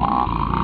Ah.